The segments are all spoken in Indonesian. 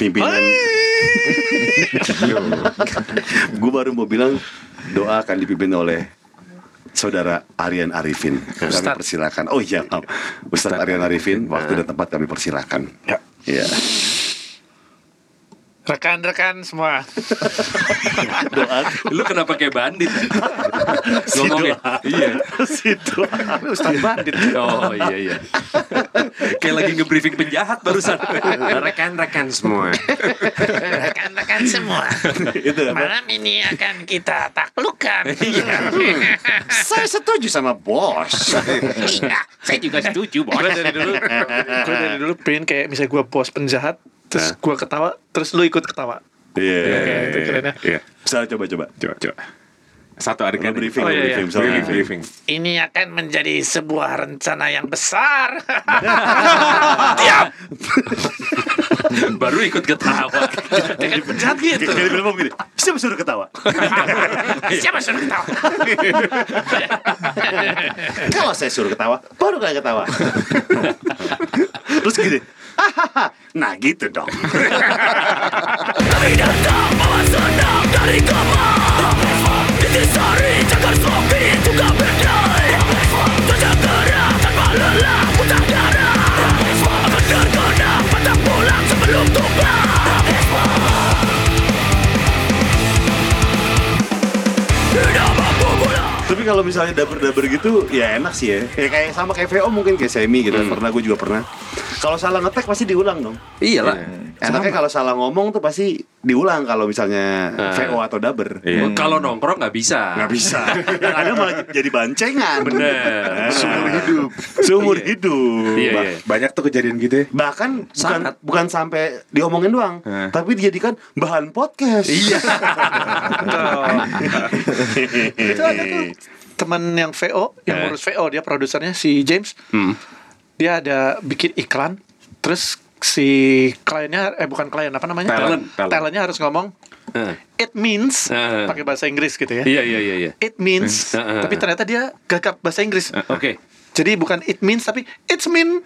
pimpinan gue baru mau bilang doa akan dipimpin oleh saudara Aryan Arifin kami Ustadz. persilakan oh iya. Ustadz Aryan Arifin waktu dan tempat kami persilakan Ya. Iya. Rekan-rekan semua. doa Lu kenapa kayak bandit? Ngomongnya. Iya. situ Ustaz Bandit. Oh iya iya. Kayak lagi nge-briefing penjahat barusan. Rekan-rekan semua. Rekan-rekan semua, itu apa? malam ini akan kita taklukkan. saya setuju sama bos Iya, saya juga setuju, bos. Gue dari dulu, gue dari dulu pengen kayak misalnya gue bos penjahat, terus gue ketawa, terus lu ikut ketawa. iya Oke, itu keren ya. Iya. Bisa coba coba Coba, coba. Satu Lo adegan. briefing, Oh, iya, briefing, iya. Briefing, briefing. Ini akan menjadi sebuah rencana yang besar. Baru ikut ketawa. Kayak penjahat gitu. Kayak di film gini, siapa suruh ketawa? Siapa suruh ketawa? Kalau saya suruh ketawa, baru kalian ketawa. Terus gini, nah gitu dong. Tapi kalau misalnya daber-daber gitu, ya enak sih ya. Kayak kayak sama kayak VO mungkin kayak semi gitu. Pernah gue juga pernah. Kalau salah ngetek pasti diulang dong. Iyalah. Enaknya kalau salah ngomong tuh pasti diulang kalau misalnya Ah. VO atau daber. Iya. Kalau nongkrong nggak bisa. Nggak bisa. Yang ada malah jadi bancengan. Bener. Seumur hidup. Seumur hidup. Iya, iya. Banyak tuh kejadian gitu ya. Bahkan bukan Sangat. bukan sampai diomongin doang, Eh. tapi dijadikan bahan podcast. Iya. Itu ada tuh teman yang VO, yang Eh. ngurus VO dia produsernya si James. Hmm. Dia ada bikin iklan, terus si kliennya eh bukan klien apa namanya? Talent, talent. Talentnya harus ngomong Eh. it means Eh. pakai bahasa Inggris gitu ya. Iya iya iya iya. It means, eh, tapi ternyata dia gagap bahasa Inggris. Oke. Jadi bukan it means tapi it's mean.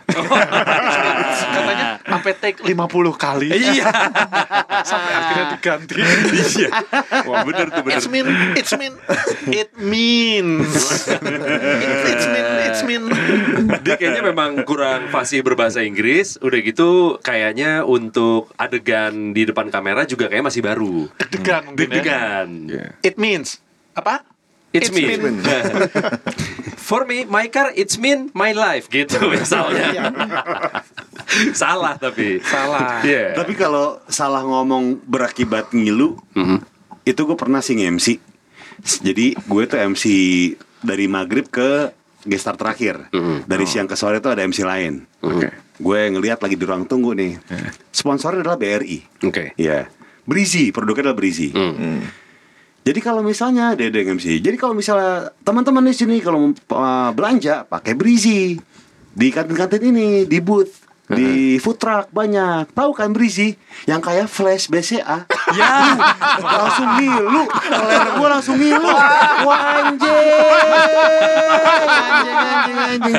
Katanya sampai take 50 kali. Iya. sampai akhirnya diganti. Iya. Wah bener tuh bener. It's mean, it's mean, it means. it's mean, it's mean. Dia kayaknya memang kurang fasih berbahasa Inggris. Udah gitu kayaknya untuk adegan di depan kamera juga kayaknya masih baru. Deg-degan ya. Deg-degan. It means apa? It's, It's me. mean. For me, my car, it's mean my life gitu misalnya. Salah tapi. Salah. Iya. Tapi kalau salah ngomong berakibat ngilu, Mhm. itu gue pernah sih nge-MC. Jadi gue tuh MC dari maghrib ke gestar terakhir. Mhm. Dari siang ke sore tuh ada MC lain. Oke. Gue ngelihat lagi di ruang tunggu nih. Sponsornya adalah BRI. Oke. Iya. Breezy, produknya adalah Breezy. Hmm. Jadi kalau misalnya yang MC, jadi kalau misalnya teman-teman di sini kalau uh, belanja pakai Breezy di kantin-kantin ini, di booth, di food truck banyak. Tahu kan Breezy yang kayak flash BCA? ya, langsung ngilu. Keler gua langsung ngilu. Wah anjing. Anjing anjing anjing.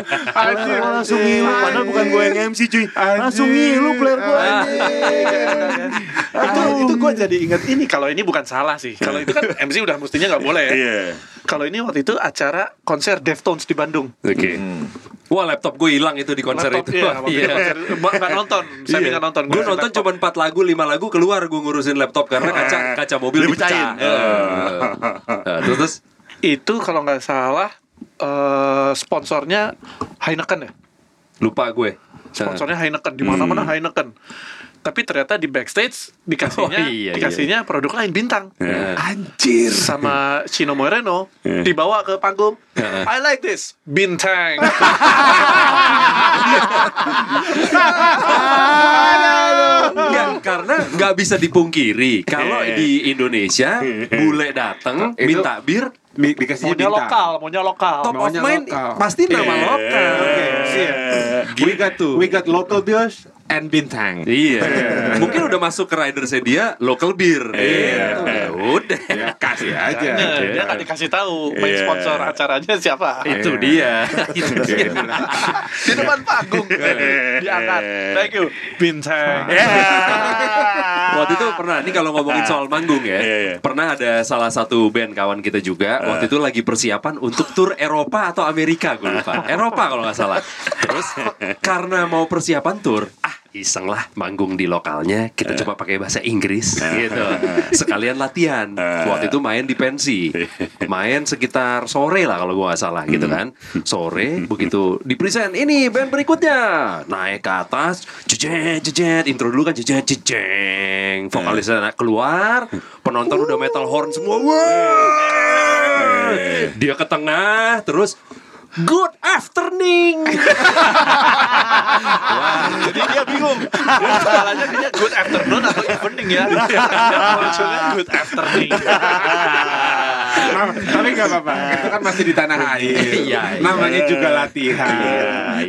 Langsung ngilu padahal bukan gue yang MC cuy. Langsung ngilu player gua anjing. itu itu gue jadi inget ini kalau ini bukan salah sih. Kalau itu kan MC udah mestinya nggak boleh ya. Iya. Kalau ini waktu itu acara konser Deftones di Bandung. Oke. Wah laptop gue hilang itu di konser Laptop, itu. Iya, itu konser nggak nonton. Saya Iya. nggak nonton. Gue Gua nonton cuma 4 lagu, 5 lagu keluar gue ngurusin laptop karena kaca kaca mobil Dipecahin. dipecah. Eh. Eh, terus terus itu kalau nggak salah eh, sponsornya Heineken ya. lupa gue. Sponsornya Heineken di mana-mana Heineken. Tapi ternyata di backstage dikasihnya Oh, iya, dikasihnya produk lain bintang. Eh. Anjir. Sama Chino Moreno Eh. dibawa ke panggung. Eh. I like this bintang. Enggak, karena nggak bisa dipungkiri kalau di Indonesia bule datang minta bir Di, dikasihnya maunya bintang. lokal, maunya lokal. top of Maunya mind lokal. pasti nama Iya. lokal. We got we got local beers and bintang. Iya. Mungkin udah masuk ke ridersnya dia local beer. Iya. Ya udah. Ya kasih aja. Nah, dia nggak dikasih tahu main Iya. sponsor acaranya siapa. Itu dia. Itu dia. Di depan panggung diangkat. Thank you bintang. Ya. pernah. Ini kalau ngomongin soal manggung ya, Iya, iya. pernah ada salah satu band kawan kita juga waktu itu lagi persiapan untuk tur Eropa atau Amerika, gue lupa. Eropa kalau nggak salah. Terus karena mau persiapan tur, ah iseng lah manggung di lokalnya, kita coba pakai bahasa Inggris gitu. Sekalian latihan. Waktu itu main di pensi, main sekitar sore lah kalau gue nggak salah gitu kan. Sore begitu di present ini band berikutnya. Naik ke atas, jejet jejet intro dulu kan jejet jejeng, vokalisnya keluar, penonton udah metal horn semua. Wah! Dia ke tengah terus Good afternoon. Jadi dia bingung. Masalahnya dia good afternoon atau evening ya. Munculnya good afternoon. Nah, tapi nggak apa-apa. Itu kan masih di tanah air. Iya, iya. Namanya juga latihan.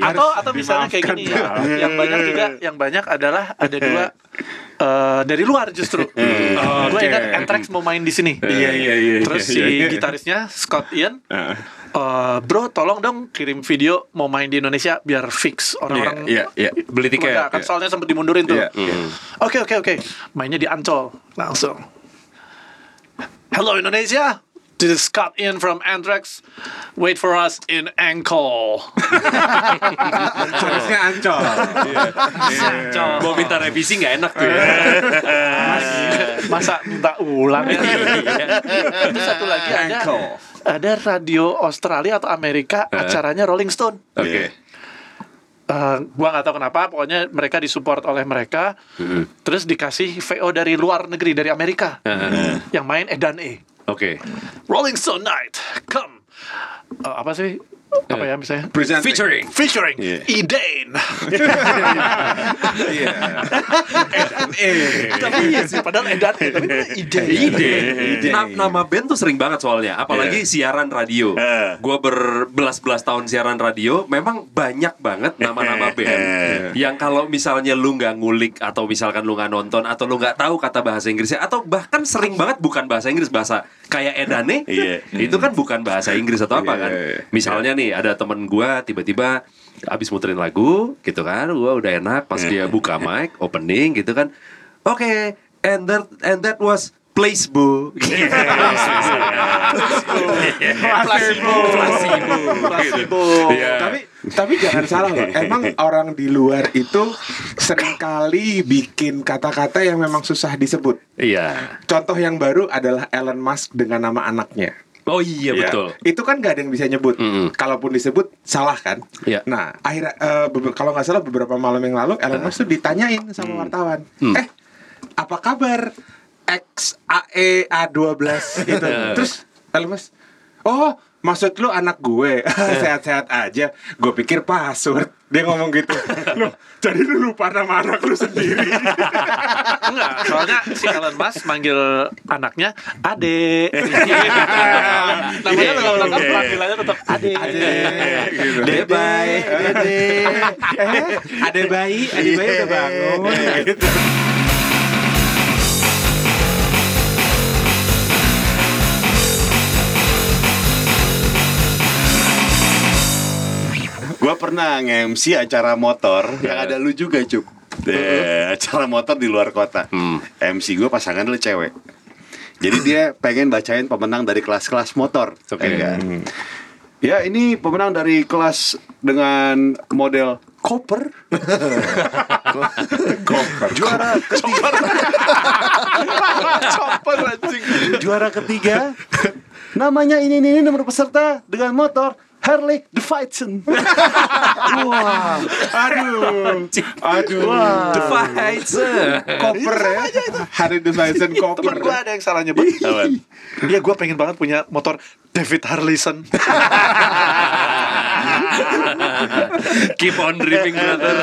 Atau atau misalnya kayak gini ya. Yang banyak juga yang banyak adalah ada dua eh, dari luar justru. Gue Oke. ingat Anthrax mau main di sini. Iya iya iya. Terus si iya, iya. gitarisnya Scott Ian, Heeh. Eh, bro tolong dong kirim video mau main di Indonesia biar fix orang-orang Iya iya. Beli tiket. Keluarga, kan soalnya sempat dimundurin tuh. Iya. Oke oke oke. Mainnya di Ancol langsung. Hello Indonesia. This is Scott Ian from Anthrax. Wait for us in Ankle. Harusnya ancol. Iya. Ancol. Mau minta revisi nggak enak tuh ya. Masa minta ulang ya? Itu satu lagi ada ada radio Australia atau Amerika acaranya Rolling Stone. Oke. Eh, gua nggak tahu kenapa pokoknya mereka disupport oleh mereka. Terus dikasih VO dari luar negeri dari Amerika. Yang main Edan E. Oke. Rolling Stone Night come. Eh, apa sih apa ya misalnya Present. Featuring. featuring Iya. Eden Iya. tapi iya sih padahal Edan tapi Eden Ide. Na- nama band tuh sering banget soalnya, apalagi siaran radio. Eh. Gue berbelas-belas tahun siaran radio, memang banyak banget nama-nama band yang kalau misalnya lu nggak ngulik atau misalkan lu nggak nonton atau lu nggak tahu kata bahasa Inggrisnya atau bahkan sering banget bukan bahasa Inggris bahasa kayak Edane, Iya. itu kan bukan bahasa Inggris atau apa Iya, kan? iya, iya. Misalnya nih ada temen gue tiba-tiba abis muterin lagu gitu kan, gue udah enak pas dia buka mic opening gitu kan, oke and that and that was placebo. placebo placebo placebo Iya. Tapi tapi jangan salah loh. Emang orang di luar itu sering kali bikin kata-kata yang memang susah disebut. Iya. Contoh yang baru adalah Elon Musk dengan nama anaknya. Oh iya Ya, betul. Itu kan gak ada yang bisa nyebut. Mm-mm. Kalaupun disebut salah kan. Iya. Nah, akhirnya eh, beber- kalau nggak salah beberapa malam yang lalu Elon Musk tuh ditanyain sama wartawan. Mm. Eh, apa kabar X AE A12 itu. Terus Elon Musk, "Oh, maksud lu anak gue sehat-sehat aja. Gue pikir password." Dia ngomong gitu. Loh, jadi lu lupa nama anak lu sendiri. Enggak, soalnya si Elon Musk manggil anaknya Ade. Namanya tetap tetap panggilannya tetap Ade. Ade, gitu. Debay, Dede. Eh, ada bayi, ada bayi udah bangun. Gitu. Gua pernah nge-MC acara motor yang ada lu juga, Cuk. Eh, acara motor di luar kota. MC gue pasangan lu cewek. Jadi dia pengen bacain pemenang dari kelas-kelas motor. Oke. Ya kan? Ya, ini pemenang dari kelas dengan model koper. koper. Juara ketiga. Anjing. Juara ketiga. Namanya ini ini, ini nomor peserta dengan motor Harley Davidson. Wah. Aduh, aduh. The Fights. Koper ya. Hari Davidson koper. Temen gue ada yang salah nyebut. Iya, gue pengen banget punya motor David Harlison. Keep on dreaming brother.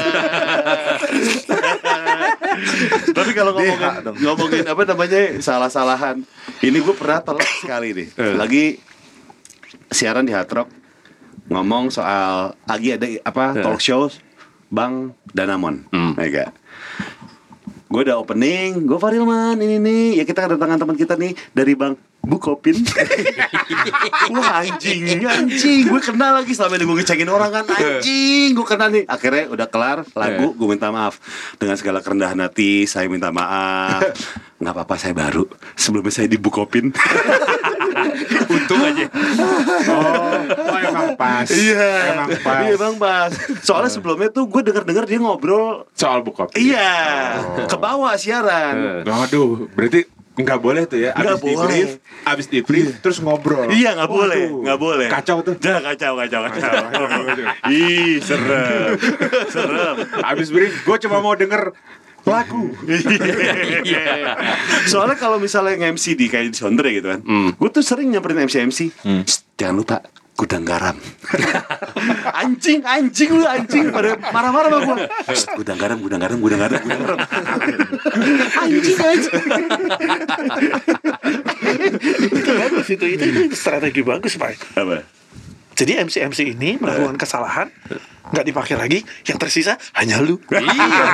Tapi kalau ngomongin, ngomongin apa namanya salah-salahan, ini gue pernah telat sekali nih. Lagi siaran di Hard Rock ngomong soal lagi ada apa talk show Bang Danamon, Hmm. ya nggak? gue udah opening gue Farilman ini nih ya kita kedatangan teman kita nih dari bang Bukopin. Wah anjing Anjing. Gue kenal lagi Selama ini gue ngecekin orang kan. Anjing Gue kenal nih. Akhirnya udah kelar Lagu Gue minta maaf. Dengan segala kerendahan hati Saya minta maaf. Nggak apa-apa saya baru. Sebelumnya saya di Bukopin Untung aja. Oh, oh emang pas. Iya Emang pas. Iya bang pas Soalnya sebelumnya tuh Gue denger-denger dia ngobrol Soal bukop. Iya Ke bawah siaran Waduh, berarti nggak boleh tuh ya. Abis di boleh. brief, abis di brief, terus ngobrol. Iya nggak boleh, nggak boleh. Kacau tuh. Jangan kacau, kacau, kacau. Kacau. Ih serem, serem. Abis brief, gue cuma mau denger lagu. Iya. Soalnya kalau misalnya nge-MC di kayak di Sondre gitu kan, gue tuh sering nyamperin MC MC. "Shh, jangan lupa gudang garam. anjing, anjing lu anjing pada marah-marah sama gue. Gudang garam, gudang garam, gudang garam, gudang garam. anjing, anjing. itu bagus itu, itu itu strategi bagus pak Apa? Jadi MC MC ini melakukan kesalahan nggak dipakai lagi yang tersisa hanya lu iya.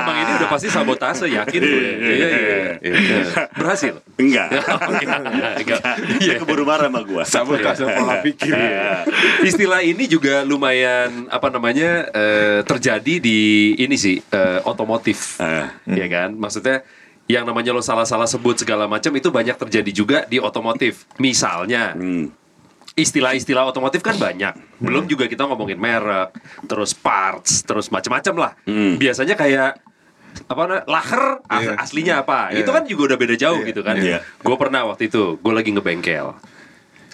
Emang ini udah pasti sabotase yakin gue. Iya, iya. iya. Berhasil. Enggak. Enggak. Dia keburu marah sama gue. Sabotase pola pikir. Iya. Istilah ini juga lumayan apa namanya eh, terjadi di ini sih eh, otomotif, ya kan? Maksudnya yang namanya lo salah-salah sebut segala macam itu banyak terjadi juga di otomotif. Misalnya Hmm. Istilah-istilah otomotif kan banyak. Belum juga kita ngomongin merek, terus parts, terus macam-macam lah. Hmm. Biasanya kayak apa laher as- Iya. aslinya apa? Iya. Itu kan juga udah beda jauh Iya. gitu kan. Iya. Gue pernah waktu itu, gue lagi ngebengkel.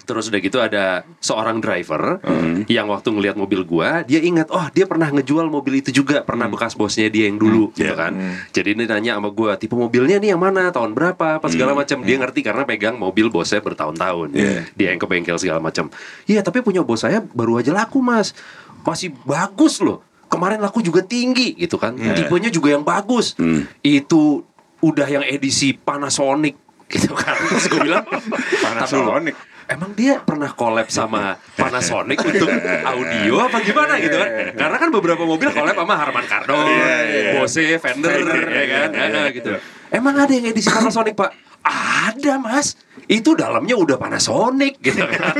Terus udah gitu ada seorang driver Hmm. yang waktu ngelihat mobil gua, dia ingat, oh dia pernah ngejual mobil itu juga, pernah bekas bosnya dia yang dulu, gitu Iya. kan. Jadi ini nanya sama gua, tipe mobilnya nih yang mana, tahun berapa, apa segala macam. Dia ngerti karena pegang mobil bosnya bertahun-tahun. Iya. Dia yang ke bengkel segala macam. Iya, tapi punya bos saya baru aja laku mas, masih bagus loh. Kemarin laku juga tinggi, gitu kan. Tipenya juga yang bagus. Hmm. Itu udah yang edisi Panasonic, gitu kan. Terus gue bilang, Panasonic. "Tapi lo- Emang dia pernah collab sama Panasonic untuk audio apa gimana gitu kan? Karena kan beberapa mobil collab sama Harman Kardon, Bose, Fender, ya kan? Eh, gitu. Emang ada yang edisi Panasonic pak? Ada mas, itu dalamnya udah Panasonic gitu kan?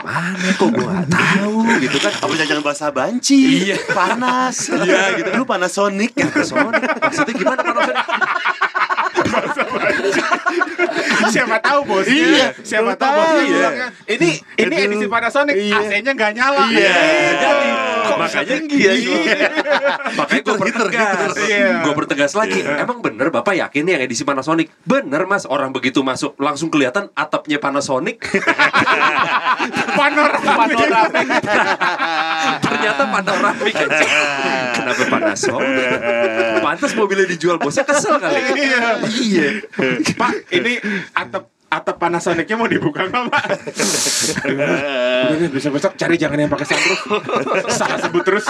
Mana kok gua tahu gitu kan? Apa jangan bahasa banci? Iya. Panas. Iya gitu. Lu Panasonic. Panasonic, maksudnya gimana Panasonic? Siapa tahu bosnya. Iya, Siapa tahu bosnya Iya. Ini ini edisi Panasonic, Iya. AC-nya nggak nyala. Iya. Jadi kok Makanya bisa tinggi ya? Makanya gue pertegas Iya. Gue pertegas lagi Emang bener Bapak yakin yang edisi Panasonic Bener mas Orang begitu masuk Langsung kelihatan atapnya Panasonic Panorama. Ternyata panoramik aja Kenapa Panasonic Pantas mobilnya dijual bosnya kesel kali. Iya. Pak, ini atap atap Panasonicnya mau dibuka nggak Pak? Udah deh, besok-besok cari jangan yang pakai sunroof. Salah sebut terus.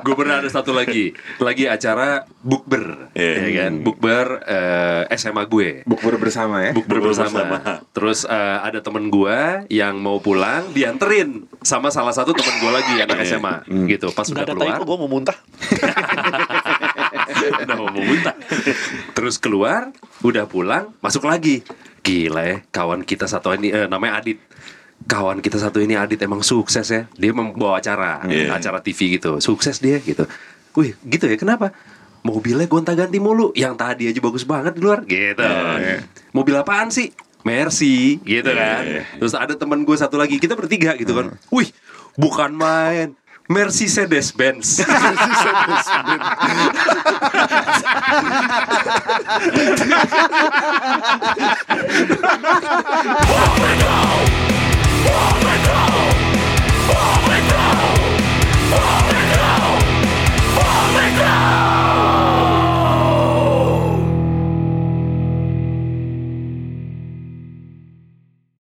Gue pernah ada satu lagi Lagi acara Bukber Iya. ya kan Bukber eh, SMA gue Bukber bersama ya. bukber bersama. bersama. Terus eh, ada temen gua yang mau pulang dianterin sama salah satu temen gua lagi anak Iya. SMA gitu. Pas udah keluar, gue mau muntah udah mau muntah. Terus keluar, udah pulang, masuk lagi. Gila ya, kawan kita satu ini eh, namanya Adit. Kawan kita satu ini Adit emang sukses ya. Dia membawa acara, Iya. acara TV gitu. Sukses dia gitu. Wih, gitu ya. Kenapa? Mobilnya gonta-ganti mulu. Yang tadi aja bagus banget di luar gitu. Mobil apaan sih? Mercy gitu kan. Terus ada temen gue satu lagi, kita bertiga gitu kan. Wih, bukan main. Mercedes Benz. Know, what